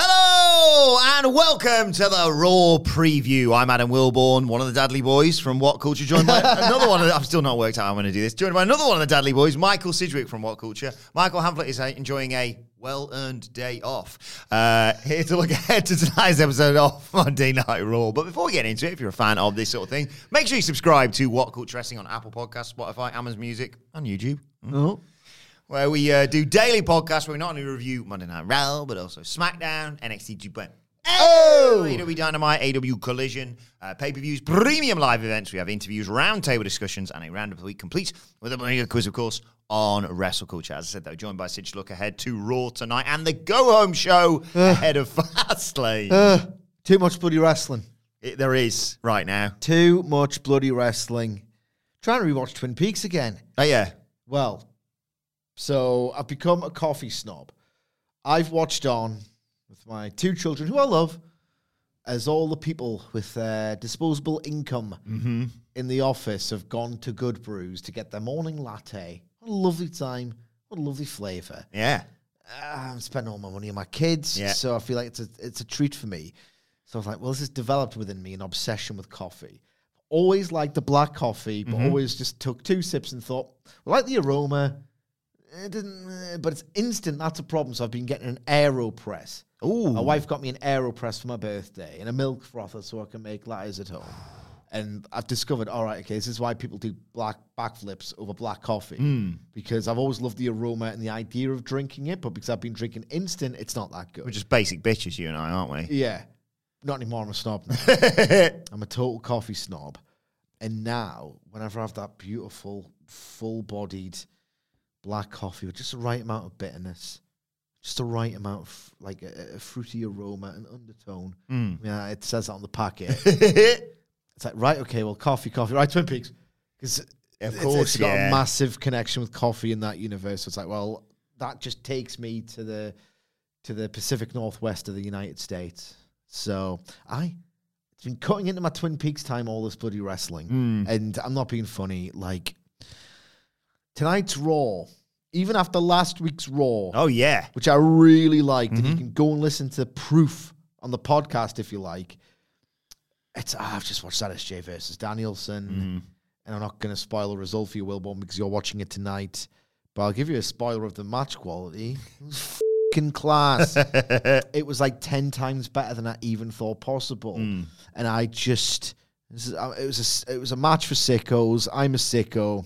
Hello and welcome to the Raw Preview. I'm Adam Wilbourn, one of the Dadley Boyz from What Culture, joined by another one. Of the, I've still not worked out how I'm going to do this. Joined by another one of the Dadley Boyz, Michael Sidgwick from What Culture. Michael Hamflett is uh, enjoying a well-earned day off. Uh, here to look ahead to tonight's episode of Monday Night Raw. But before we get into it, if you're a fan of this sort of thing, make sure you subscribe to What Culture Wrestling on Apple Podcasts, Spotify, Amazon Music, and YouTube. Oh. Where we uh, do daily podcasts where we not only review Monday Night Raw, but also SmackDown, NXT 2.0. Oh! AEW Dynamite, AEW Collision, uh, pay per views, premium live events. We have interviews, roundtable discussions, and a round of the week complete with a mega quiz, of course, on Wrestle Culture. As I said, though, joined by Sitch Look ahead to Raw tonight and the go home show ahead of Fastlane. Uh, too much bloody wrestling. It- there is right now. Too much bloody wrestling. Trying to rewatch Twin Peaks again. Oh, yeah. Well, so I've become a coffee snob. I've watched on with my two children, who I love, as all the people with uh, disposable income in the office have gone to Good Brews to get their morning latte. What a lovely time. What a lovely flavour. Yeah. uh, I'm spending all my money on my kids, Yeah. so I feel like it's a it's a treat for me. So I was like, well, this has developed within me an obsession with coffee. Always liked the black coffee, but always just took two sips and thought, well, I like the aroma. It didn't, uh, but it's instant. That's a problem. So I've been getting an Aeropress. Ooh. My wife got me an Aeropress for my birthday and a milk frother so I can make lattes at home. And I've discovered, all right, okay, this is why people do black backflips over black coffee. Hmm. Because I've always loved the aroma and the idea of drinking it, but because I've been drinking instant, it's not that good. We're just basic bitches, you and I, aren't we? yeah. Not anymore. I'm a snob now. I'm a total coffee snob. And now, whenever I have that beautiful, full bodied black coffee with just the right amount of bitterness, just the right amount of like a, a fruity aroma and undertone. Mm. Yeah, it says that on the packet. it's like, right, okay, well, coffee, coffee, right, Twin Peaks. Because Of it's, course, it's got yeah. a massive connection with coffee in that universe. So it's like, well, that just takes me to the to the Pacific Northwest of the United States. So I it's been cutting into my Twin Peaks time all this bloody wrestling. Hmm. And I'm not being funny, like tonight's Raw, even after last week's Raw, Oh, yeah. which I really liked, and you Mm-hmm. can go and listen to proof on the podcast if you like. It's ah, I've just watched that SJ versus Danielson, Mm-hmm. and I'm not going to spoil the result for you, Wilbourn, because you're watching it tonight. But I'll give you a spoiler of the match quality. It was fucking class. it was like ten times better than I even thought possible, Mm. and I just this is, uh, it was a it was a match for sickos. I'm a sicko,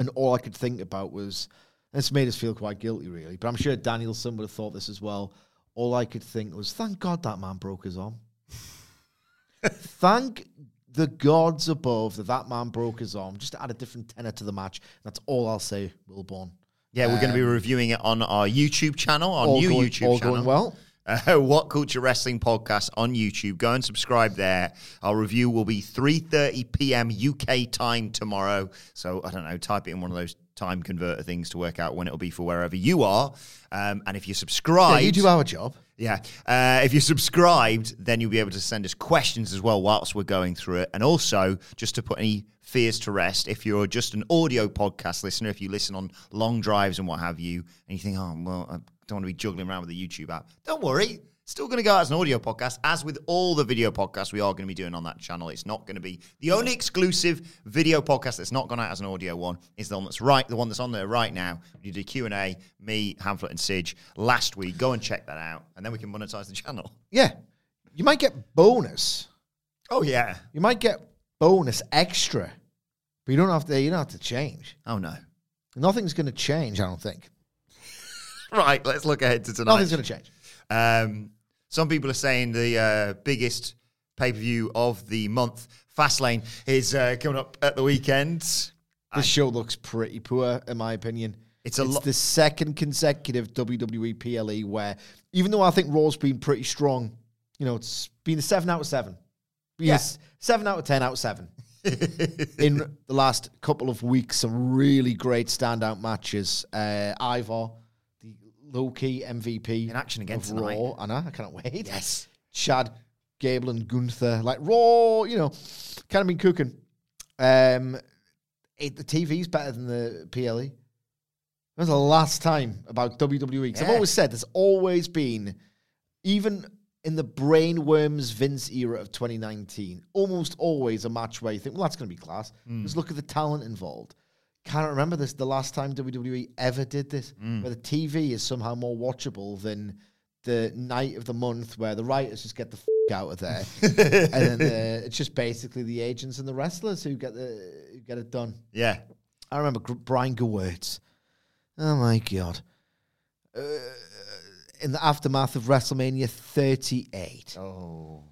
and all I could think about was this made us feel quite guilty, really. But I'm sure Danielson would have thought this as well. All I could think was, thank God that man broke his arm. thank the gods above that that man broke his arm. Just to add a different tenor to the match. That's all I'll say, Wilbourn. Yeah, we're going to be reviewing it on our YouTube channel, our Um, new going, YouTube all channel. going well. Uh, what Culture Wrestling podcast on YouTube. Go and subscribe there. Our review will be 3:30 p.m. UK time tomorrow. So I don't know. Type it in one of those time converter things to work out when it'll be for wherever you are. Um, and if you're Yeah, subscribed, you do our job. Yeah. Uh, if you're subscribed, then you'll be able to send us questions as well whilst we're going through it. And also, just to put any fears to rest. If you're just an audio podcast listener, if you listen on long drives and what have you, and you think, oh, well, I don't want to be juggling around with the YouTube app, don't worry. Still going to go out as an audio podcast, as with all the video podcasts we are going to be doing on that channel. It's not going to be the only exclusive video podcast that's not gone out as an audio one is the one that's right, the one that's on there right now. You did Q and A, me, Hamflett, and Sige last week. Go and check that out, and then we can monetize the channel. Yeah. You might get bonus. Oh yeah. You might get bonus extra. But you don't have to you don't have to change. Oh no. Nothing's gonna change, I don't think. Right. Let's look ahead to tonight. Nothing's gonna change. Um, some people are saying the uh, biggest pay per view of the month, Fastlane, is uh, coming up at the weekend. This show looks pretty poor, in my opinion. It's a lo- the second consecutive WWE PLE where, even though I think Raw's been pretty strong, you know, it's been a seven out of seven. Yes, seven out of ten out of seven. in the last couple of weeks, some really great standout matches. Uh, Ivar, low key MVP In action again of tonight. Raw, I know, I can't wait. Yes. Chad, Gable, and Gunther, like Raw, you know, kind of been cooking. Um, it, the TV's better than the PLE. When was the last time about WWE? 'Cause I've always said there's always been, even in the brainworms Vince era of 2019, almost always a match where you think, well, that's going to be class. Just look at the talent involved. Can't remember this the last time WWE ever did this, where the TV is somehow more watchable than the night of the month where the writers just get the f- out of there, and then uh, it's just basically the agents and the wrestlers who get the who get it done. Yeah. I remember Brian Gewirtz. Oh my god! Uh, in the aftermath of WrestleMania 38, Oh.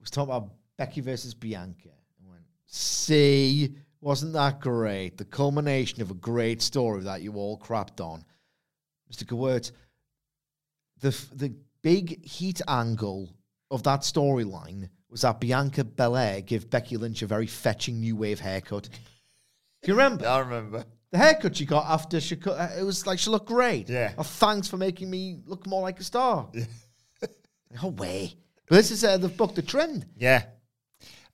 was talking about Becky versus Bianca. I went, see, wasn't that great? The culmination of a great story that you all crapped on. Mr. Gewirtz, the, the big heat angle of that storyline was that Bianca Belair gave Becky Lynch a very fetching new wave haircut. Do you remember? I remember. The haircut she got after she cut, uh, it was like she looked great. Yeah. Oh, thanks for making me look more like a star. no way. But this is uh, they've booked the trend. Yeah.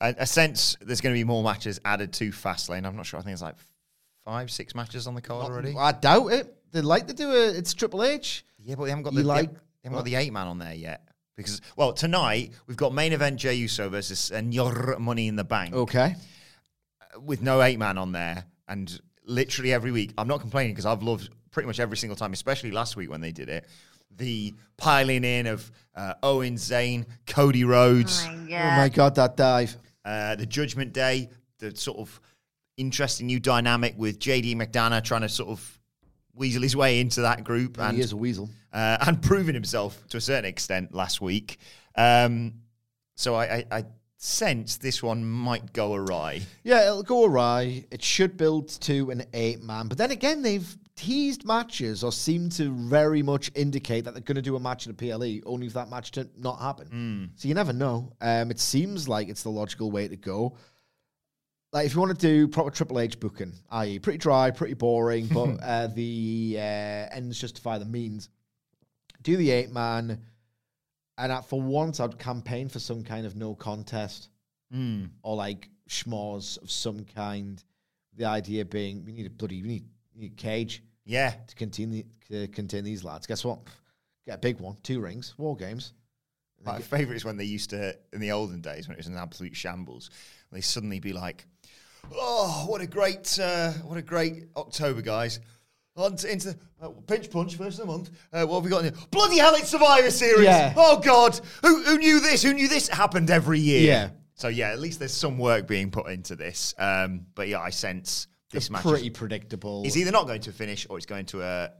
A, a sense there's going to be more matches added to Fastlane. I'm not sure. I think it's like five, six matches on the card already. I doubt it. They'd like to do it. It's Triple H. Yeah, but they haven't got You the like- they haven't got the eight man on there yet. Because well, tonight we've got main event Jey Uso versus Señor Money in the Bank Okay. Uh, with no eight man on there, and literally every week. I'm not complaining because I've loved pretty much every single time, especially last week when they did it. The piling in of uh, Owen Zayn, Cody Rhodes, Oh my god, that dive. uh, the Judgment Day, the sort of interesting new dynamic with JD McDonough trying to sort of weasel his way into that group and he is a weasel. uh, and proving himself to a certain extent last week. Um, so I, I, I sense this one might go awry. Yeah, it'll go awry. It should build to an eight man. But then again, they've teased matches or seem to very much indicate that they're going to do a match in a PLE, only if that match to not happen. So you never know. Um, it seems like it's the logical way to go. Like if you want to do proper Triple H booking, i.e., pretty dry, pretty boring, but uh, the uh, ends justify the means. Do the eight man, and uh, for once, I'd campaign for some kind of no contest or like schmoz of some kind. The idea being, we need a bloody, we need, we need a cage Yeah. to contain the, to contain these lads. Guess what? Get a big one, two rings, war games. My favourite is when they used to, in the olden days, when it was an absolute shambles, they suddenly be like, "Oh, what a great, uh, what a great October, guys! On to, into uh, pinch punch first of the month. Uh, what have we got in here? Bloody hell, it's Survivor Series! Yeah. Oh God, who, who knew this? Who knew this happened every year? Yeah. So yeah, at least there's some work being put into this. Um, but yeah, I sense this match Pretty is, predictable. is either not going to finish or it's going to a,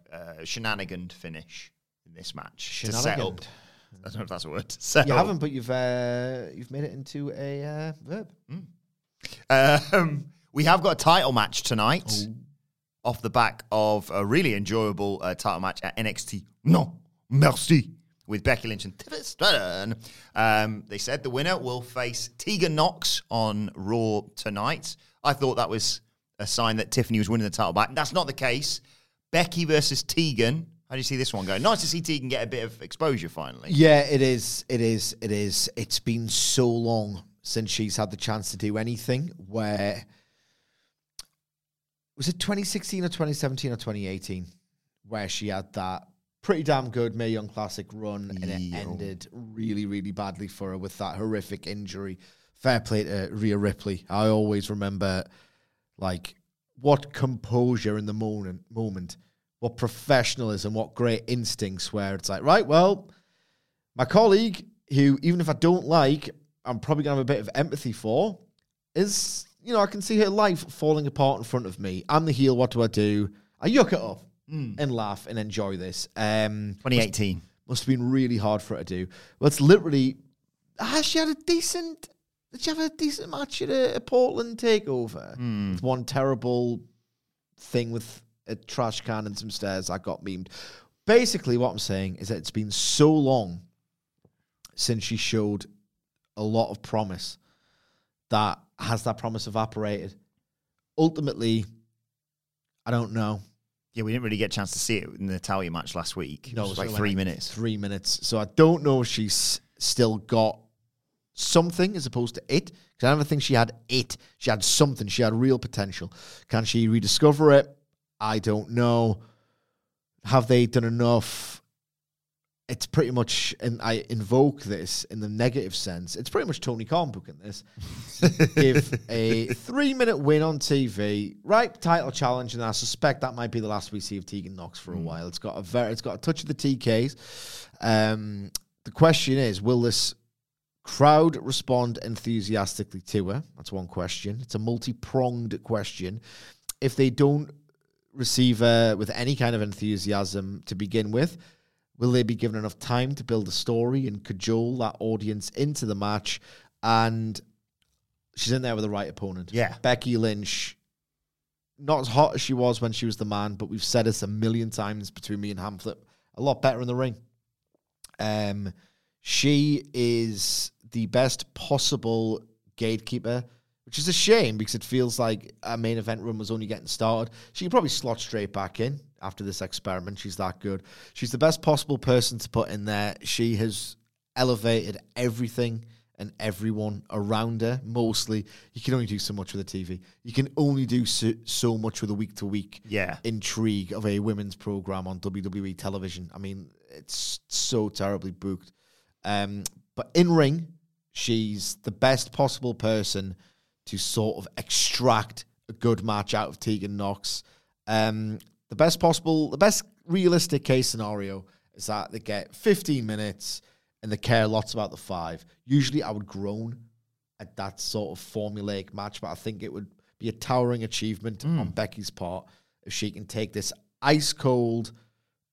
a shenanigan finish in this match to set up. I don't know if that's a word. Set You up. haven't, but you've uh, you've made it into a uh, verb. Um, we have got a title match tonight off the back of a really enjoyable uh, title match at NXT. No, Mercy. With Becky Lynch and Tiffany Stratton. Um, they said the winner will face Tegan Nox on Raw tonight. I thought that was a sign that Tiffany was winning the title back. That's not the case. Becky versus Tegan. How do you see this one going? Nice to see Tegan get a bit of exposure finally. Yeah, it is. It is. It is. It's been so long since she's had the chance to do anything where was it 2016 or 2017 or 2018 where she had that pretty damn good Mae Young Classic run and it Yo. ended really, really badly for her with that horrific injury. Fair play to Rhea Ripley. I always remember like what composure in the moment, moment, what professionalism, what great instincts where it's like, right, well, my colleague, who even if I don't like, I'm probably gonna have a bit of empathy for, is you know, I can see her life falling apart in front of me. I'm the heel, what do I do? I yuck it up and laugh and enjoy this. Um 2018. must have been really hard for her to do. Well, it's literally. Ah, she had a decent. Did you have a decent match at a, a Portland takeover? Hmm. With one terrible thing with a trash can and some stairs that got memed. Basically, what I'm saying is that it's been so long since she showed a lot of promise that has that promise evaporated. Ultimately, I don't know. Yeah, we didn't really get a chance to see it in the Natalya match last week. No, it was it like three like minutes. Three minutes. So I don't know if she's still got something as opposed to it. Because I never think she had it. She had something. She had real potential. Can she rediscover it? I don't know. Have they done enough? It's pretty much, and I invoke this in the negative sense. It's pretty much Tony Khan booking this. Give a three-minute win on TV, right? Title challenge, and I suspect that might be the last we see of Tegan Nox for a while. It's got a very, it's got a touch of the TKs. Um, the question is, will this crowd respond enthusiastically to her? That's one question. It's a multi-pronged question. If they don't receive her with any kind of enthusiasm to begin with, will they be given enough time to build a story and cajole that audience into the match? And she's in there with the right opponent. Yeah. Becky Lynch, not as hot as she was when she was the man, but we've said this a million times between me and Hamflett. A lot better in the ring. Um, she is the best possible gatekeeper, which is a shame because it feels like a main event run was only getting started. She could probably slot straight back in after this experiment. She's that good. She's the best possible person to put in there. She has elevated everything and everyone around her. Mostly, you can only do so much with a TV. You can only do so, so much with a week to week Yeah. intrigue of a women's program on WWE television. I mean, it's so terribly booked. Um, but in ring, she's the best possible person to sort of extract a good match out of Tegan Nox. Um, the best possible, the best realistic case scenario is that they get 15 minutes and they care lots about the five. Usually, I would groan at that sort of formulaic match, but I think it would be a towering achievement on Becky's part if she can take this ice cold,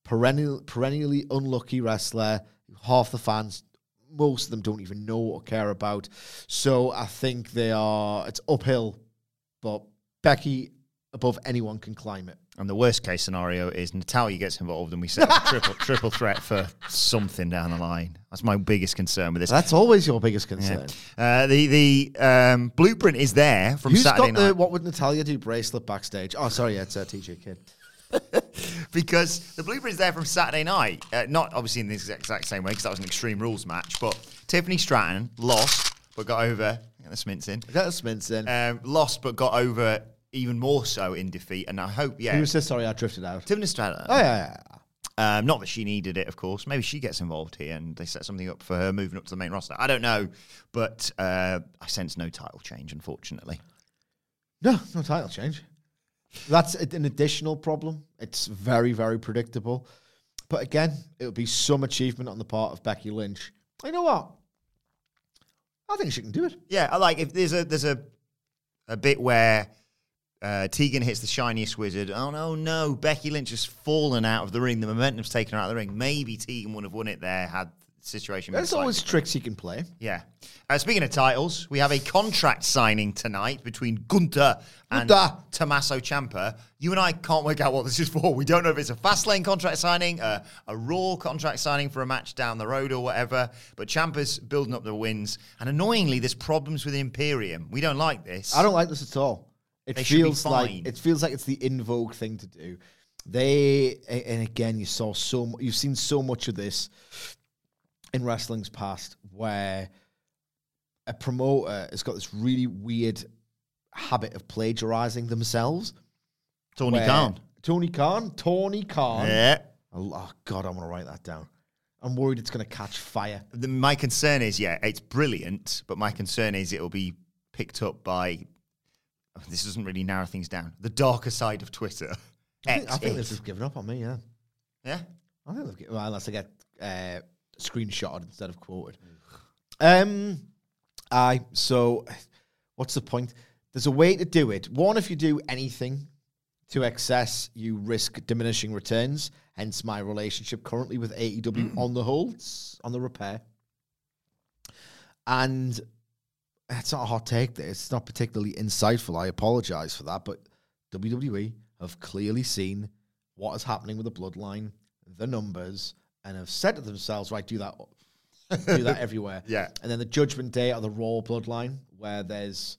perennial, perennially unlucky wrestler. Half the fans, most of them don't even know or care about. So I think they are. It's uphill, but Becky above anyone can climb it. And the worst case scenario is Natalya gets involved and we set up a triple triple threat for something down the line. That's my biggest concern with this. That's always your biggest Yeah. concern. Uh, the the um, blueprint is there from Who's Saturday got the night what would Natalya do bracelet backstage? Oh, sorry, yeah, it's uh, TJ Kidd. because the is there from Saturday night. Uh, not obviously in this exact same way because that was an Extreme Rules match, but Tiffany Stratton lost but got over. Get the Smiths in. Got the Smiths in. Um, lost but got over even more so in defeat, and I hope yeah. Who was this? Sorry, I drifted out. Tiffany Stratton. Oh yeah, yeah, yeah. Um, not that she needed it, of course. Maybe she gets involved here and they set something up for her moving up to the main roster. I don't know, but uh, I sense no title change, unfortunately. No, no title change. That's an additional problem. It's very, very predictable. But again, it would be some achievement on the part of Becky Lynch. You know what? I think she can do it. Yeah, I like if there's a there's a a bit where uh, Tegan hits the shiniest wizard. Oh no, no! Becky Lynch has fallen out of the ring. The momentum's taken her out of the ring. Maybe Tegan would have won it there had the situation. been There's slightly always tricks you can play. Yeah. Uh, speaking of titles, we have a contract signing tonight between Gunter and Gunther. Tommaso Ciampa. You and I can't work out what this is for. We don't know if it's a fast lane contract signing, uh, a Raw contract signing for a match down the road or whatever. But Ciampa's building up the wins. And annoyingly, there's problems with Imperium. We don't like this. I don't like this at all. It They feels like it feels like it's the in vogue thing to do. They and again, you saw so you've seen so much of this in wrestling's past, where a promoter has got this really weird habit of plagiarizing themselves. Tony Khan. Tony Khan. Tony Khan. Yeah. Oh God, I'm gonna write that down. I'm worried it's gonna catch fire. The, my concern is, yeah, it's brilliant, but my concern is it'll be picked up by. This doesn't really narrow things down. The darker side of Twitter. I think, I think has given up on me. Yeah, Yeah. I think they've well, unless I get uh, screenshotted instead of quoted. Um, I so what's the point? There's a way to do it. One, if you do anything to excess, you risk diminishing returns. Hence, my relationship currently with AEW on the whole, it's on the repair. And it's not a hot take. It's not particularly insightful. I apologize for that, but WWE have clearly seen what is happening with the bloodline, the numbers, and have said to themselves, right, do that, do that everywhere. Yeah. And then the Judgment Day are the Raw bloodline, where there's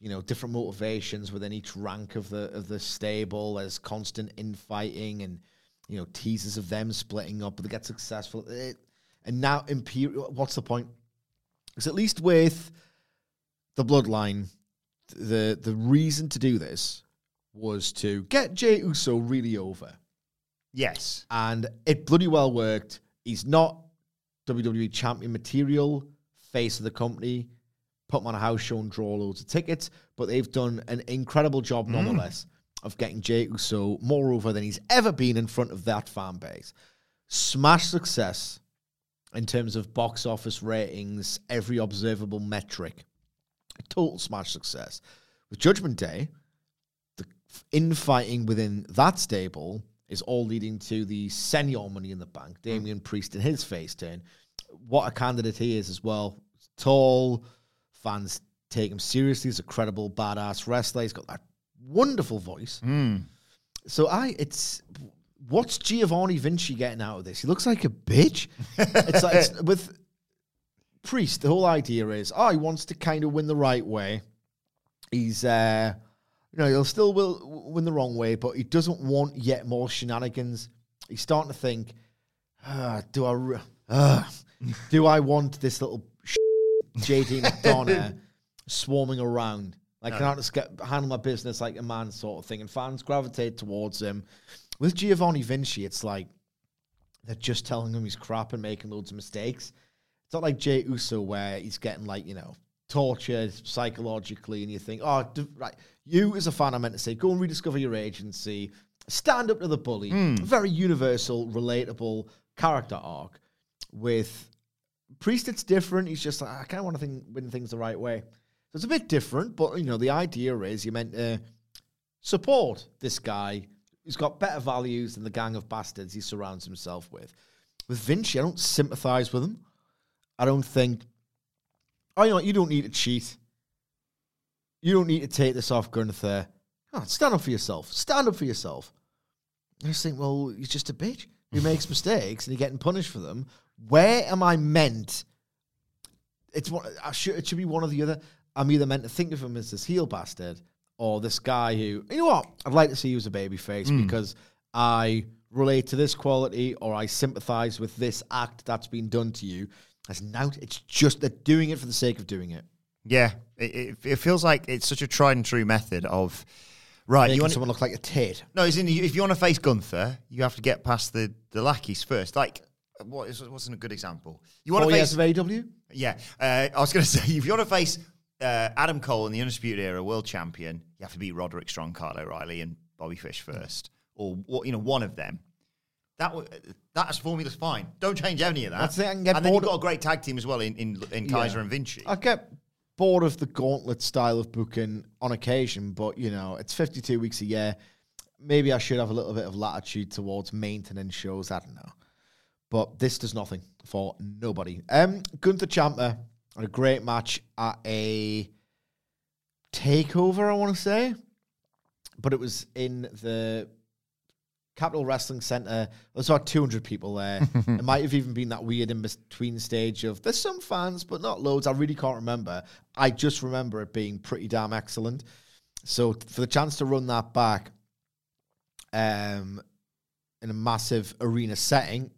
you know different motivations within each rank of the of the stable. There's constant infighting and you know teases of them splitting up, but they get successful. It, and now Imperium. What's the point? Because at least with the bloodline, the the reason to do this was to get Jey Uso really over, Yes. and it bloody well worked. He's not WWE champion material, face of the company, put him on a house show and draw loads of tickets, but they've done an incredible job mm. nonetheless of getting Jey Uso more over than he's ever been in front of that fan base. Smash success in terms of box office ratings, every observable metric. Total smash success. With Judgment Day, the infighting within that stable is all leading to the Señor money in the bank. Hmm. Damian Priest in his face turn. What a candidate he is as well. Tall, fans take him seriously as a credible, badass wrestler. He's got that wonderful voice. Hmm. So I, it's what's Giovanni Vinci getting out of this? He looks like a bitch. it's like it's, with Priest. The whole idea is, oh, he wants to kind of win the right way. He's, uh, you know, he'll still will win the wrong way, but he doesn't want yet more shenanigans. He's starting to think, ah, do I, ah, do I want this little JD McDonough swarming around? Like, can I just get handle my business like a man, sort of thing? And fans gravitate towards him. With Giovanni Vinci, it's like they're just telling him he's crap and making loads of mistakes. It's not like Jey Uso where he's getting like you know tortured psychologically, and you think, oh, d- right, you as a fan are meant to say, go and rediscover your agency, stand up to the bully. Hmm. Very universal, relatable character arc. With Priest, it's different. He's just like, I kind of want to think, win things the right way. So it's a bit different, but you know, the idea is you're meant to support this guy who's got better values than the gang of bastards he surrounds himself with. With Vinci, I don't sympathize with him. I don't think, oh, you know, you don't need to cheat. You don't need to take this off Gunther. Oh, stand up for yourself. Stand up for yourself. I just think, well, he's just a bitch who makes mistakes and he's getting punished for them. Where am I meant? It's one. I should, it should be one or the other. I'm either meant to think of him as this heel bastard or this guy who, you know what? I'd like to see you as a babyface hmm. because I relate to this quality or I sympathize with this act that's been done to you. Now, it's just they're doing it for the sake of doing it. Yeah. It, it, it feels like it's such a tried and true method of right. Making You want someone look like a tit. no? It's in, if you want to face Gunther, you have to get past the the lackeys first. Like what is what's a good example? You want to face of AEW? Yeah, uh, I was going to say if you want to face uh, Adam Cole in the Undisputed Era World Champion, you have to beat Roderick Strong, Kyle O'Reilly, and Bobby Fish first, or what you know, one of them. That w- that as formula's fine. Don't change any of that. That's it, I can get and then you've got a great tag team as well in in, in Kaiser Yeah. and Vinci. I get bored of the gauntlet style of booking on occasion, but you know, it's 52 weeks a year. Maybe I should have a little bit of latitude towards maintenance shows. I don't know. But this does nothing for nobody. Um, Gunther Ciampa had a great match at a takeover, I want to say. But it was in the Capitol Wrestling Center. There's about 200 people there. it might have even been that weird in between stage of there's some fans, but not loads. I really can't remember. I just remember it being pretty damn excellent. So for the chance to run that back um, in a massive arena setting,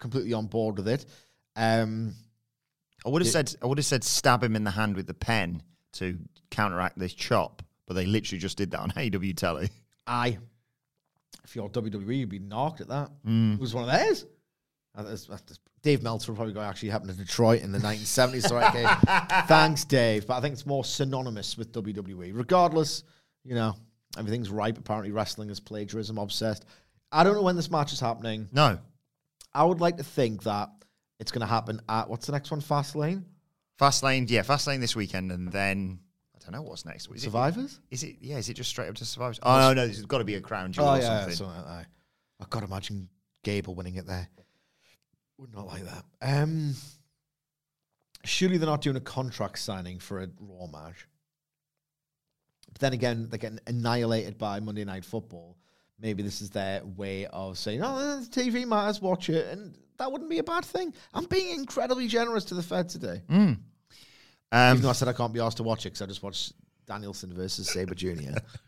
completely on board with it. Um, I would have said I would have said stab him in the hand with the pen to counteract this chop, but they literally just did that on AEW telly. I, if you're WWE, you'd be knocked at that. Mm. It was one of theirs. That's- that's- Dave Meltzer probably got actually happened in Detroit in the 1970s. So okay. Thanks, Dave. But I think it's more synonymous with WWE. Regardless, you know, everything's ripe. Apparently, wrestling is plagiarism obsessed. I don't know when this match is happening. No. I would like to think that it's going to happen at what's the next one? Fastlane? Fast lane, yeah, fast lane this weekend, and then don't know what's next. Is Survivors? Is it? Yeah, is it just straight up to survivors? Oh no, no, there's got to be a crown jewel Oh, or yeah. something. something like. I can't imagine Gable winning it there. Would not like that. Um, surely they're not doing a contract signing for a Raw match. But then again, they're getting annihilated by Monday Night Football. Maybe this is their way of saying, "Oh, the TV might matters. Watch it," and that wouldn't be a bad thing. I'm being incredibly generous to the Fed today, Um, even though I said I can't be asked to watch it because I just watched Danielson versus Sabre Jr.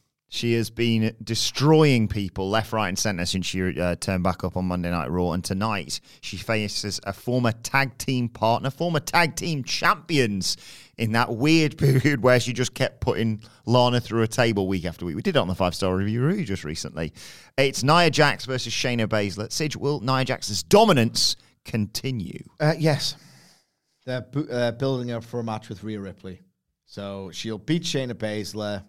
she has been destroying people left, right, and centre since she uh, turned back up on Monday Night Raw. And tonight, she faces a former tag team partner, former tag team champions in that weird period where she just kept putting Lana through a table week after week. We did it on the five star review just recently. It's Nia Jax versus Shayna Baszler. Sige, will Nia Jax's dominance continue? Uh, yes. They're bu- uh, building up for a match with Rhea Ripley. So she'll beat Shayna Baszler.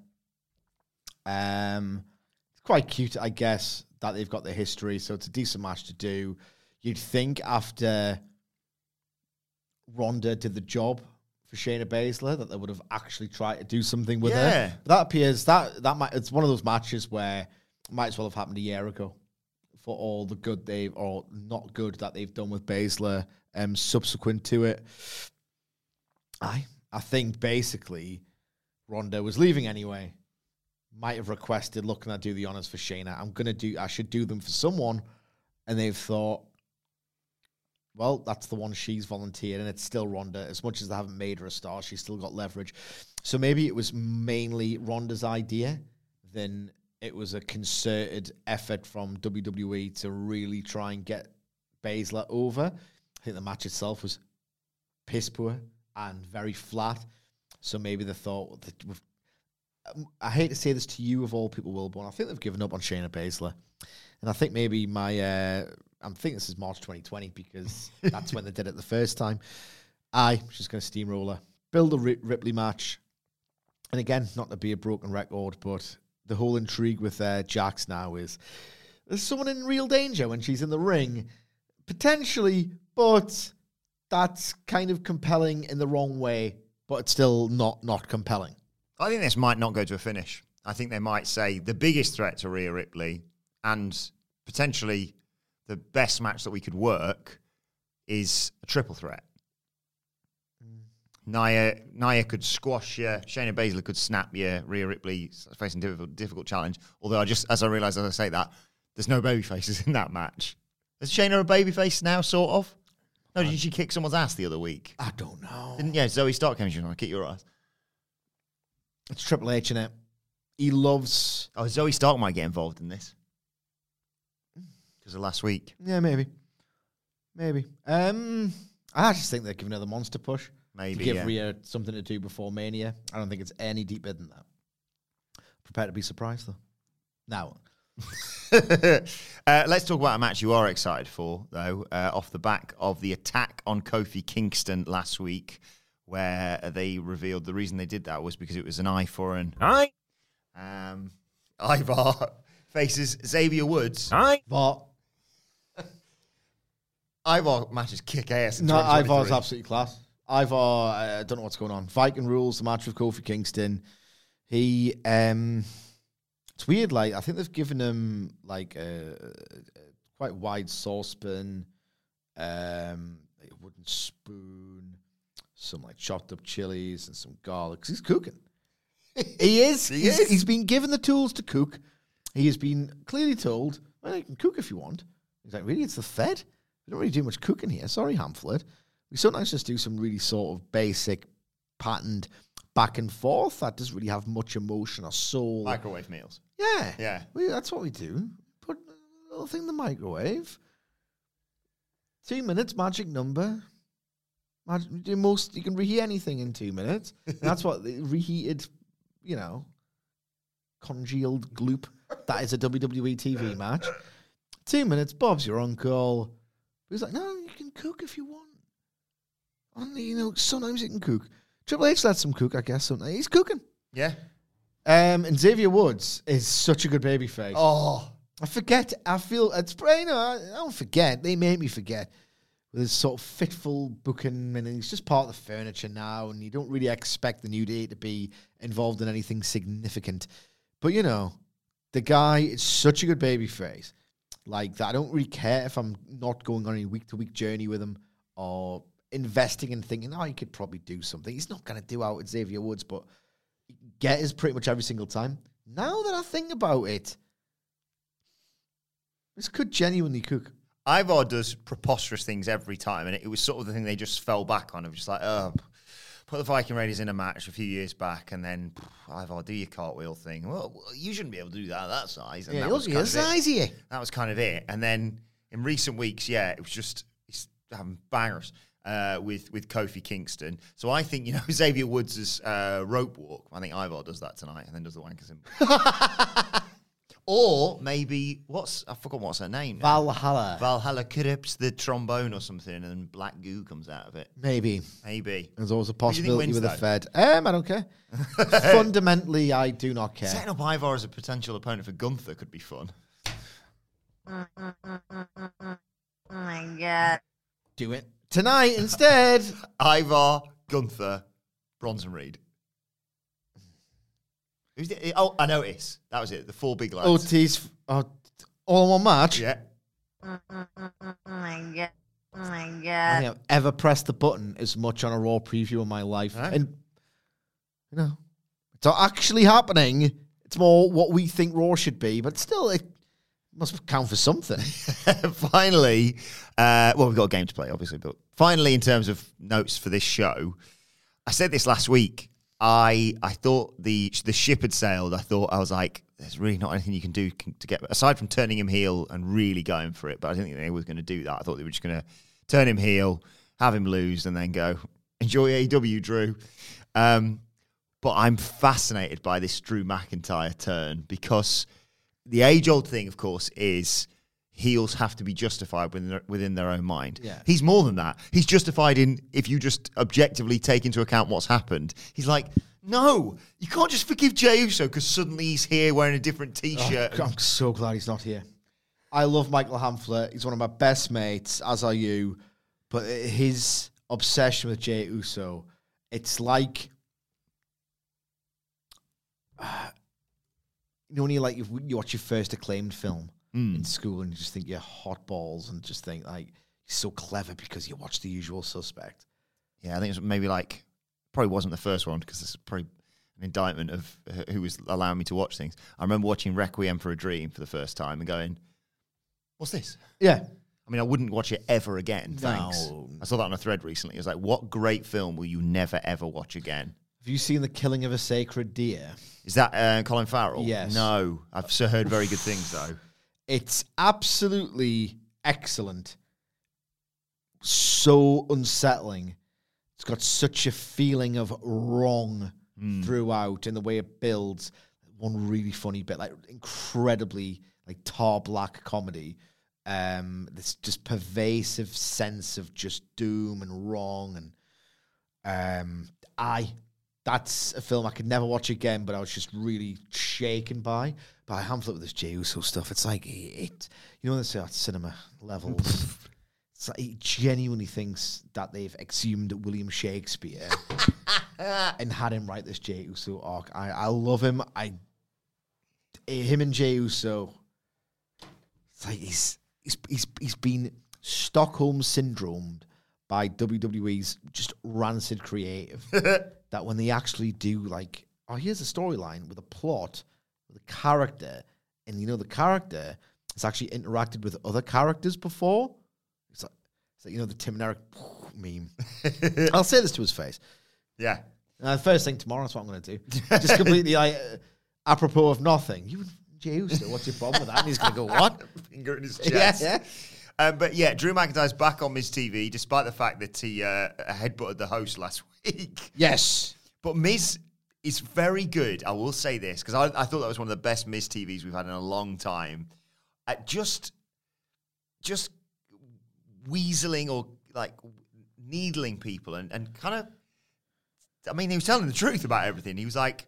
Um, it's quite cute, I guess, that they've got the history. So it's a decent match to do. You'd think after Ronda did the job for Shayna Baszler that they would have actually tried to do something with Yeah. her. But that appears that that might it's one of those matches where it might as well have happened a year ago for all the good they've or not good that they've done with Baszler um subsequent to it. I I think basically Ronda was leaving anyway. Might have requested, look, can I do the honors for Shayna? I'm gonna do I should do them for someone. And they've thought, well, that's the one she's volunteered, and it's still Ronda. As much as they haven't made her a star, she's still got leverage. So maybe it was mainly Ronda's idea, then it was a concerted effort from WWE to really try and get Baszler over. I think the match itself was piss poor and very flat. So maybe they thought that we've, I hate to say this to you of all people, Wilbourn. I think they've given up on Shayna Baszler, and I think maybe my uh, I'm thinking this is March 2020 because that's when they did it the first time. I she's going to steamroller, build a Ripley match, and again, not to be a broken record, but the whole intrigue with uh, Jax now is there's someone in real danger when she's in the ring, potentially, but that's kind of compelling in the wrong way, but it's still not not compelling. I think this might not go to a finish. I think they might say the biggest threat to Rhea Ripley and potentially the best match that we could work is a triple threat. Hmm. Nia, Nia could squash you. Shayna Baszler could snap you. Rhea Ripley facing difficult, difficult challenge. Although I just, as I realise as I say that, there's no baby faces in that match. Is Shayna a baby face now, sort of? No, did she kick someone's ass the other week? I don't know. Didn't yeah? Zoey Stark came. She was like, "Kick your ass." It's Triple H in it. He loves. Oh, Zoey Stark might get involved in this because of last week. Yeah, maybe, maybe. Um, I just think they're giving her the monster push. Maybe, to give yeah. Rhea something to do before Mania. I don't think it's any deeper than that. Prepare to be surprised though. Now, uh, let's talk about a match you are excited for, though, uh, off the back of the attack on Kofi Kingston last week, where they revealed the reason they did that was because it was an eye for an eye. Um, Ivar faces Xavier Woods. Eye. but Ivar matches kick ass. in no, Ivar's absolutely class. Ivar, uh, I don't know what's going on. Viking rules the match with Kofi Kingston. He, um, it's weird. Like I think they've given him like a, a quite wide saucepan, um, a wooden spoon, some like chopped up chilies and some garlic. he's mm. cooking. he is. He he's, is. he's been given the tools to cook. He has been clearly told, well, you can cook if you want. He's like, really? It's the Fed? We don't really do much cooking here. Sorry, Hamflett. We sometimes just do some really sort of basic, patterned back and forth that doesn't really have much emotion or soul. microwave meals. yeah. Yeah. We, that's what we do. Put a little thing in the microwave. Two minutes, magic number. Do most you can reheat anything in two minutes. And that's what the reheated, you know, congealed gloop. That is a WWE TV match. Two minutes, Bob's your uncle. He's like, no, you can cook if you want. Only, you know, sometimes you can cook. Triple H lets him cook, I guess. Sometimes he's cooking. Yeah. Um, and Xavier Woods is such a good baby face. Oh. I forget. I feel it's you know I, I don't forget. They made me forget with his sort of fitful booking, and he's just part of the furniture now, and you don't really expect the new day to be involved in anything significant. But you know, the guy is such a good baby face. Like that, I don't really care if I'm not going on a week to week journey with him or investing and thinking, oh, he could probably do something. He's not going to do out with Xavier Woods, but get us pretty much every single time. Now that I think about it, this could genuinely cook. Ivar does preposterous things every time, and it, it was sort of the thing they just fell back on of just like, oh, put the Viking Raiders in a match a few years back, and then pff, Ivar do your cartwheel thing. Well, you shouldn't be able to do that at that size. And Yeah, that was kind of it. size you. That was kind of it. And then in recent weeks, yeah, it was just he's having bangers. Uh, with with Kofi Kingston, so I think you know Xavier Woods' uh, rope walk. I think Ivar does that tonight, and then does the wanker symbol. or maybe what's I forgot what's her name. now. Valhalla. Valhalla corrupts the trombone or something, and then black goo comes out of it. Maybe. Maybe. There's always a do you think possibility wins with the? Fed. Um, I don't care. Fundamentally, I do not care. Setting up Ivar as a potential opponent for Gunther could be fun. Oh my god. Do it tonight instead. Ivar, Gunther, Bronson Reed. Who's the, oh, I notice. That was it. The four big lads. Otis, oh, all in one match. Yeah. I don't think I've ever pressed the button as much on a Raw preview in my life. Right. And, you know, it's not actually happening. It's more what we think Raw should be, but still, it must count for something. finally, uh, well, we've got a game to play, obviously, but finally, in terms of notes for this show, I said this last week. I I thought the the ship had sailed. I thought I was like, there's really not anything you can do to get aside from turning him heel and really going for it. But I didn't think they were going to do that. I thought they were just going to turn him heel, have him lose, and then go enjoy AEW, Drew. Um, but I'm fascinated by this Drew McIntyre turn because the age old thing, of course, is heels have to be justified within their, within their own mind. Yeah. He's more than that. He's justified in if you just objectively take into account what's happened. He's like, no, you can't just forgive Jey Uso because suddenly he's here wearing a different T-shirt. I'm so glad he's not here. I love Michael Hamflett. He's one of my best mates, as are you. But his obsession with Jey Uso, it's like, uh, you know, when you like you watch your first acclaimed film in school and you just think you're hot balls and just think like he's so clever because you watch The Usual Suspect. Yeah, I think it's maybe like probably wasn't the first one because it's probably an indictment of who was allowing me to watch things. I remember watching Requiem for a Dream for the first time and going, "What's this?" Yeah, I mean, I wouldn't watch it ever again. Thanks. No. I saw that on a thread recently. It was like, what great film will you never ever watch again? Have you seen the killing of a sacred deer? Is that uh, Colin Farrell? Yes. No, I've heard very good things though. It's absolutely excellent. So unsettling. It's got such a feeling of wrong throughout in the way it builds. One really funny bit, like incredibly like tar black comedy. Um, this just pervasive sense of just doom and wrong and um, I. That's a film I could never watch again, but I was just really shaken by. But I Hamflett with this Jey Uso stuff. It's like it, you know, when they say at cinema levels. it's like he genuinely thinks that they've exhumed William Shakespeare and had him write this Jey Uso arc. I, I love him. I him and Jey Uso. It's like he's he's he's he's been Stockholm syndromed by WWE's just rancid creative. that when they actually do like, oh, here's a storyline with a plot, a character, and you know the character has actually interacted with other characters before. It's like, it's like you know the Tim and Eric meme. I'll say this to his face. Yeah. Uh, first thing tomorrow, that's what I'm going to do. Just completely like, uh, apropos of nothing. You Jey what's your problem with that? And he's going to go, what? Finger in his Yeah, chest. yeah. Um, but yeah, Drew McIntyre's back on Miz TV, despite the fact that he uh, headbutted the host last week. Yes. But Miz is very good. I will say this because I, I thought that was one of the best Miz TVs we've had in a long time. At just, just weaseling or like needling people and, and kind of. I mean, he was telling the truth about everything. He was like,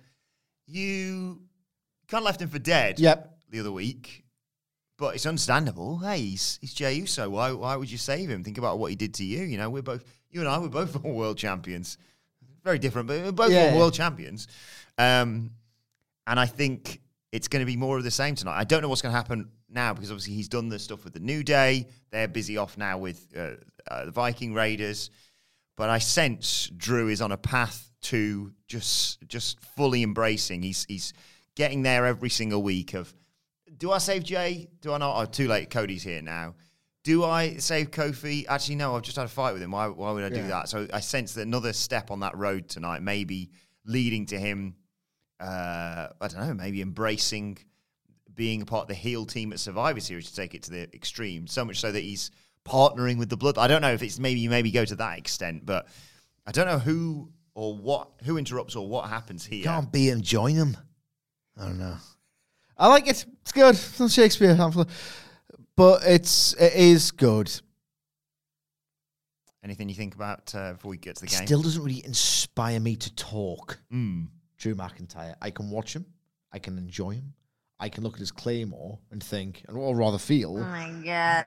"You kind of left him for dead." Yep. The other week, but it's understandable. Hey, he's, he's Jey Uso. Why why would you save him? Think about what he did to you. You know, we're both you and I we're both world champions. Very different, but we're both Yeah. world champions. Um, and I think it's going to be more of the same tonight. I don't know what's going to happen now because obviously he's done the stuff with the New Day. They're busy off now with uh, uh, the Viking Raiders. But I sense Drew is on a path to just just fully embracing. He's he's getting there every single week. Of do I save Jay? Do I not? Oh, too late. Cody's here now. Do I save Kofi? Actually, no. I've just had a fight with him. Why? Why would I do Yeah. that? So I sense that another step on that road tonight, maybe leading to him. Uh, I don't know. Maybe embracing being a part of the heel team at Survivor Series to take it to the extreme. So much so that he's partnering with the Blood. I don't know if it's maybe maybe go to that extent, but I don't know who or what who interrupts or what happens here. Can't be him, join him. I don't know. I like it. It's good. It's not Shakespeare, Hamflett. But it's it is good. Anything you think about uh, before we get to the game? Still doesn't really inspire me to talk. Mm. Drew McIntyre. I can watch him. I can enjoy him. I can look at his claymore and think, and or rather feel. Oh my god.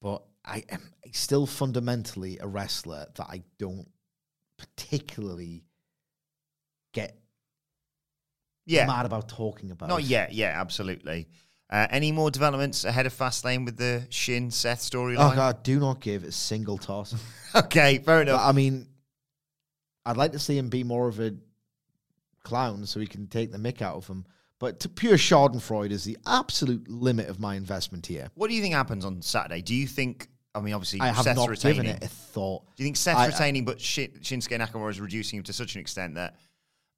But I am still fundamentally a wrestler that I don't particularly get Yeah, mad about talking about. not yet. Yeah, absolutely. Uh, any more developments ahead of Fastlane with the Shin Seth storyline? Oh? God, do not give a single toss. okay, fair But, enough. I mean, I'd like to see him be more of a clown so he can take the mick out of him. But to pure Schadenfreude is the absolute limit of my investment here. what do you think happens on Saturday? Do you think? I mean, obviously, I have Seth's not retaining. given it a thought. Do you think Seth's I- I- retaining, but Shin- Shinsuke Nakamura is reducing him to such an extent that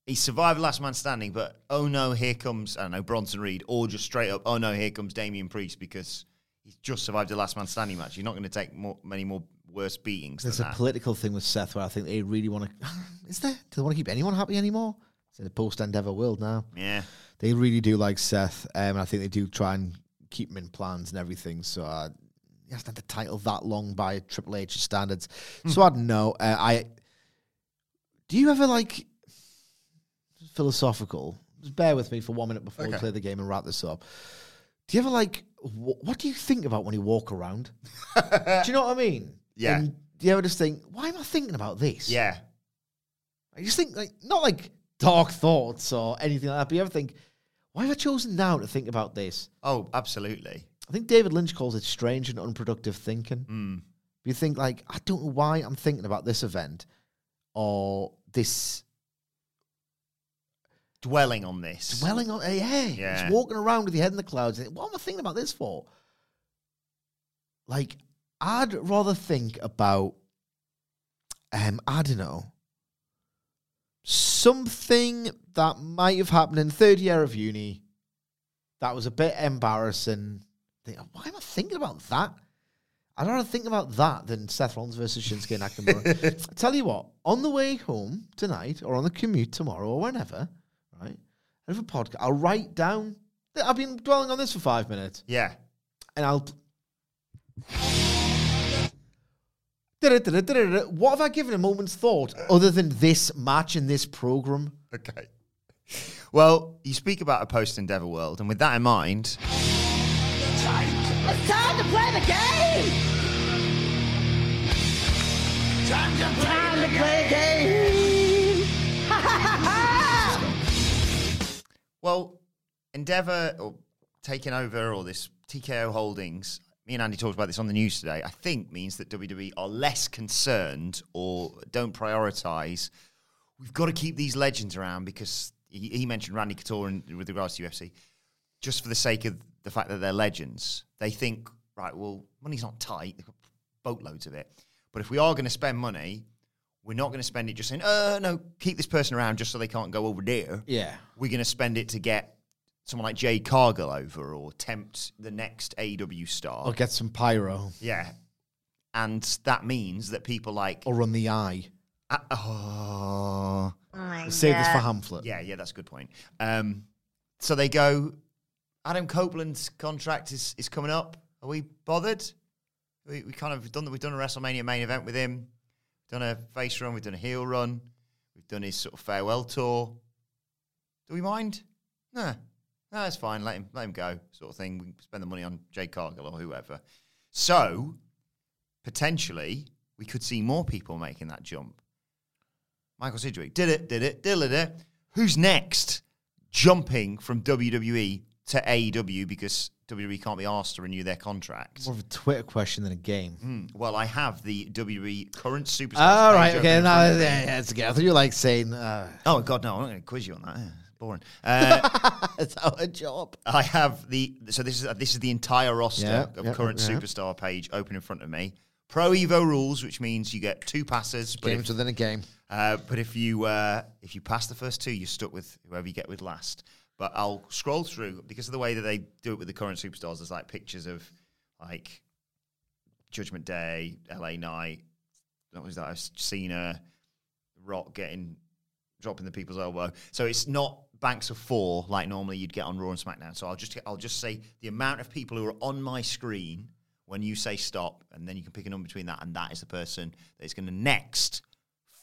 he survived last man standing, but oh no, here comes I don't know Bronson Reed, or just straight up, oh no, here comes Damian Priest because he's just survived the last man standing match. You're not going to take more, many more worse beatings There's a that. political thing with Seth where I think they really want to. Is there? Do they want to keep anyone happy anymore? It's in the post Endeavor world now. yeah, They really do like Seth, um, and I think they do try and keep him in plans and everything. So uh, he hasn't had the title that long by Triple H standards. So I don't know. Uh, I do you ever like philosophical? Just bear with me for one minute before we Okay. play the game and wrap this up. Do you ever like wh- what do you think about when you walk around? do you know what I mean? Yeah. And do you ever just think, why am I thinking about this? yeah. I just think like not like dark thoughts or anything like that. But you ever think, why have I chosen now to think about this? Oh, absolutely. I think David Lynch calls it strange and unproductive thinking. Mm. You think like, I don't know why I'm thinking about this event or this Dwelling on this. dwelling on. Hey, Yeah. just walking around with your head in the clouds. What am I thinking about this for? like I'd rather think about um I don't know something that might have happened in third year of uni that was a bit embarrassing. Think, why am I thinking about that? I'd rather think about that than Seth Rollins versus Shinsuke Nakamura. Tell you what, on the way home tonight or on the commute tomorrow or whenever? I have a podcast. I'll write down. I've been dwelling on this for five minutes, Yeah. and I'll. What have I given a moment's thought other than this match in this program? Okay. Well, you speak about a post Endeavor world, and with that in mind, It's time to play the game! Time to play, the game! Well, Endeavor or uh, taking over or this TKO Holdings, me and Andy talked about this on the news today, I think means that WWE are less concerned or don't prioritize. We've got to keep these legends around because he, he mentioned Randy Couture in, with regards to UFC, just for the sake of the fact that they're legends. They think, right, well, money's not tight, they've got boatloads of it. But if we are going to spend money, we're not going to spend it just saying, "Oh no, keep this person around just so they can't go over there Yeah. we're going to spend it to get someone like Jade Cargill over or tempt the next AEW star. Or get some pyro. Yeah. And that means that people like. Or run the eye. Uh, oh. Save this for Hamflett. Yeah, yeah, that's a good point. Um, so they go, Adam Copeland's contract is, is coming up. Are we bothered? We, we kind of done that. we've done a WrestleMania main event with him, done a face run, we've done a heel run, we've done his sort of farewell tour. Do we mind? No, no, that's fine. Let him let him go, sort of thing. We can spend the money on Jade Cargill or whoever. So potentially we could see more people making that jump. Michael Sidgwick did it, did it, did it. Who's next jumping from WWE to AEW because WWE can't be asked to renew their contract? More of a Twitter question than a game. Hmm, Well, I have the WWE current superstar. All page right, okay. Now, front of me. yeah, yeah, it's okay. I thought you were like saying, uh, Oh God, no! I'm not going to quiz you on that. Yeah, it's boring. Uh, it's our job. I have the so this is this is the entire roster Yeah, of current superstar page open in front of me. Pro Evo rules, which means you get two passes, but Games if, within a game. uh, but if you uh, if you pass the first two, you're stuck with whoever you get with last. But I'll scroll through because of the way that they do it with the current superstars. There's like pictures of like Judgment Day, LA Knight, what was that? Cena, Rock getting dropping the people's elbow. So it's not banks of four like normally you'd get on Raw and SmackDown. So I'll just I'll just say the amount of people who are on my screen when you say stop, and then you can pick a number between that, and that is the person that is going to next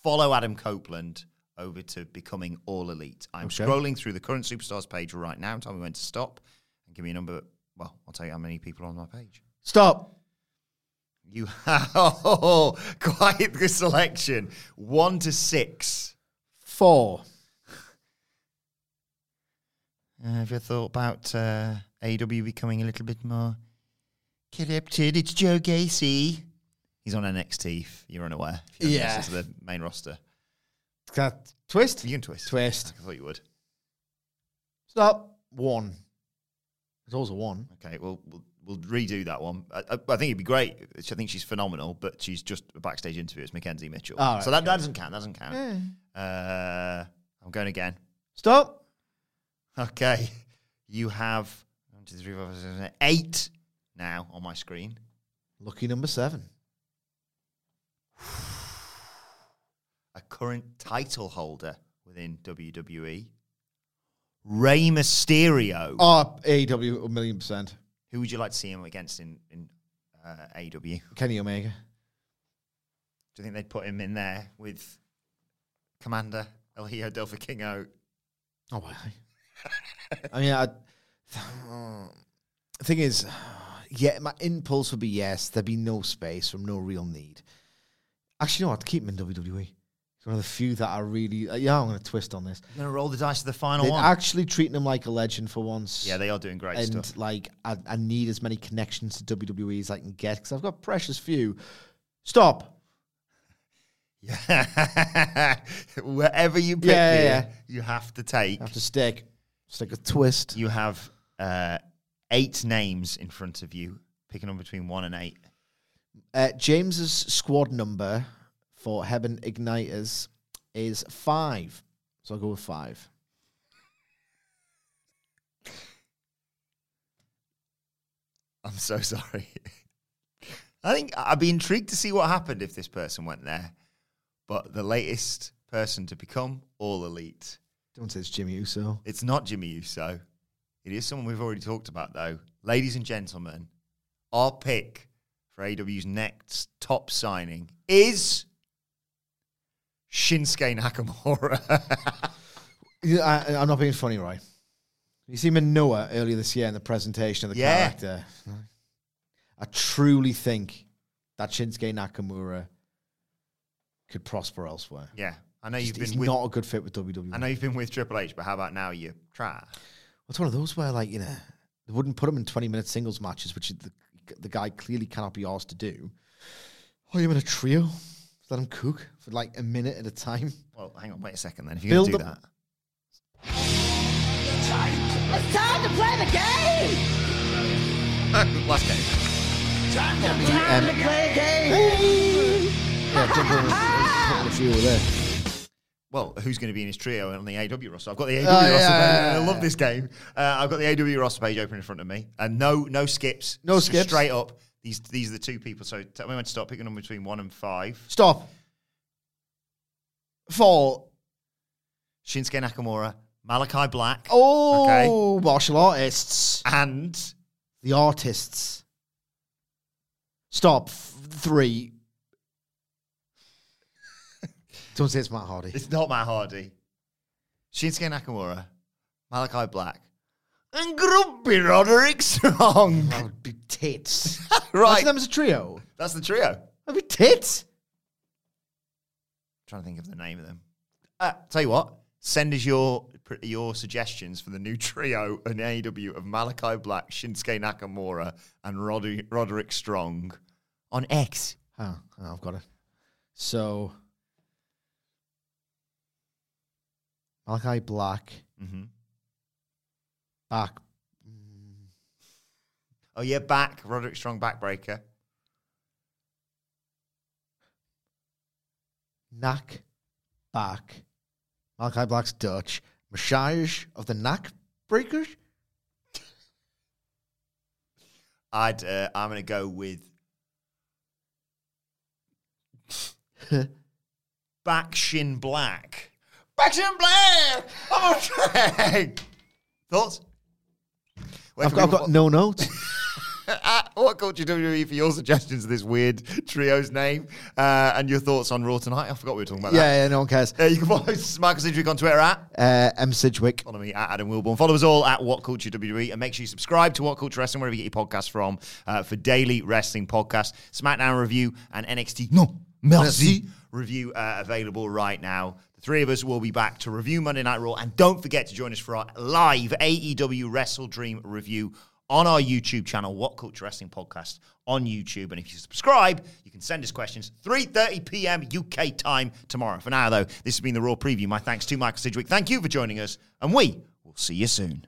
follow Adam Copeland over to becoming all elite. I'm Okay. scrolling through the current superstars page right now. Tell me when to stop, and give me a number. Well, I'll tell you how many people are on my page. Stop. You have oh, quite the selection. One to six. Four. Uh, have you thought about uh, AEW becoming a little bit more corrupted? It's Joe Gacy. He's on NXT. If you're unaware. If you don't Yeah. to the main roster. That twist. You can twist. Twist. I thought you would. Stop. One. It's always a one. Okay, well, we'll, we'll redo that one. I, I, I think it'd be great. I think she's phenomenal, but she's just a backstage interview. It's McKenzie Mitchell. Right, so that, okay. that doesn't count. That doesn't count. Uh, I'm going again. Stop. Okay. You have one, two, three, four, five, six, seven, eight now on my screen. Lucky number seven. A current title holder within WWE. Rey Mysterio. Oh, AEW, a million percent. Who would you like to see him against in, in uh, AEW? Kenny Omega. Do you think they'd put him in there with Komander El Hijo del Vikingo? Oh, why? I mean, I, the thing is, yeah, my impulse would be yes. There'd be no space from no real need. Actually, you know what? Keep him in WWE. One of the few that are really. Uh, yeah, I'm going to twist on this. I'm going to roll the dice to the final They're one. actually treating him like a legend for once. yeah, they are doing great and stuff. like I, I need as many connections to WWE as I can get because I've got precious few. Stop. Yeah. Wherever you pick Yeah, yeah, here, you have to take. I have to stick. Stick a twist. You have uh, eight names in front of you, picking on between one and eight. Uh, James's squad number for Heaven Igniters is five. So I'll go with five. I'm so sorry. I think I'd be intrigued to see what happened if this person went there. But the latest person to become all elite, Don't say it's Jimmy Uso. it's not Jimmy Uso. It is someone we've already talked about, though. Ladies and gentlemen, our pick for AEW's next top signing is Shinsuke Nakamura. I, I'm not being funny, right? You see Manoa earlier this year in the presentation of the Yeah. character. I truly think that Shinsuke Nakamura could prosper elsewhere. yeah, I know you've been with. not a good fit with WWE. I know you've been with Triple H, but how about now you try? It's one of those where, like, you know, they wouldn't put him in 20 minute singles matches, which the, the guy clearly cannot be asked to do. Oh, you're in a trio? Let him cook for like a minute at a time. Well, hang on, wait a second then. If you're going to do that. It's time to play the game! Last game. Time Um, to play the game! Yeah, jump in with- with a trio there. Well, who's going to be in his trio on the AEW roster? I've got the AEW Oh, roster yeah, page. yeah, I love this game. Uh, I've got the AEW roster page open in front of me, and no, no skips. No skips. Straight up. These, these are the two people. So tell me when to start picking them between one and five. Stop. For Shinsuke Nakamura, Malakai Black, oh, martial artists, and the artists. Stop. F- Three. Don't say it's Matt Hardy. it's not Matt Hardy. Shinsuke Nakamura, Malakai Black, and Grumpy Roderick Strong. That would be tits. right, Imagine them as a trio. that's the trio. That'd be tits. trying to think of the name of them. Uh, tell you what, send us your your suggestions for the new trio in AEW of Malakai Black, Shinsuke Nakamura, and Roddy, Roderick Strong on X. Oh, oh, I've got it. So, Malakai Black, Mm-hmm. Back. Oh yeah, back Roderick Strong backbreaker. Knack, back. Malakai Black's Dutch. Massage of the Knack Breakers. I'd uh, I'm gonna go with back Shin Black. Back Shin Black. I'm on track. Thoughts? I've got, I've got no notes. at what culture WWE for your suggestions of this weird trio's name uh, and your thoughts on Raw tonight. I forgot we were talking about that. yeah, yeah, no one cares. Uh, you can follow Michael Sidgwick on Twitter at Uh, M. Sidgwick. follow me at Adam Wilbourn. Follow us all at What Culture WWE and make sure you subscribe to What Culture Wrestling wherever you get your podcasts from uh, for daily wrestling podcasts, SmackDown review, and NXT. No, Mercy review uh, available right now. The three of us will be back to review Monday Night Raw, and don't forget to join us for our live AEW WrestleDream review on our YouTube channel, What Culture Wrestling Podcast on YouTube. And if you subscribe, you can send us questions 3:30 p.m. UK time tomorrow. For now, though, this has been the Raw preview. My thanks to Michael Sidgwick. Thank you for joining us, and we will see you soon.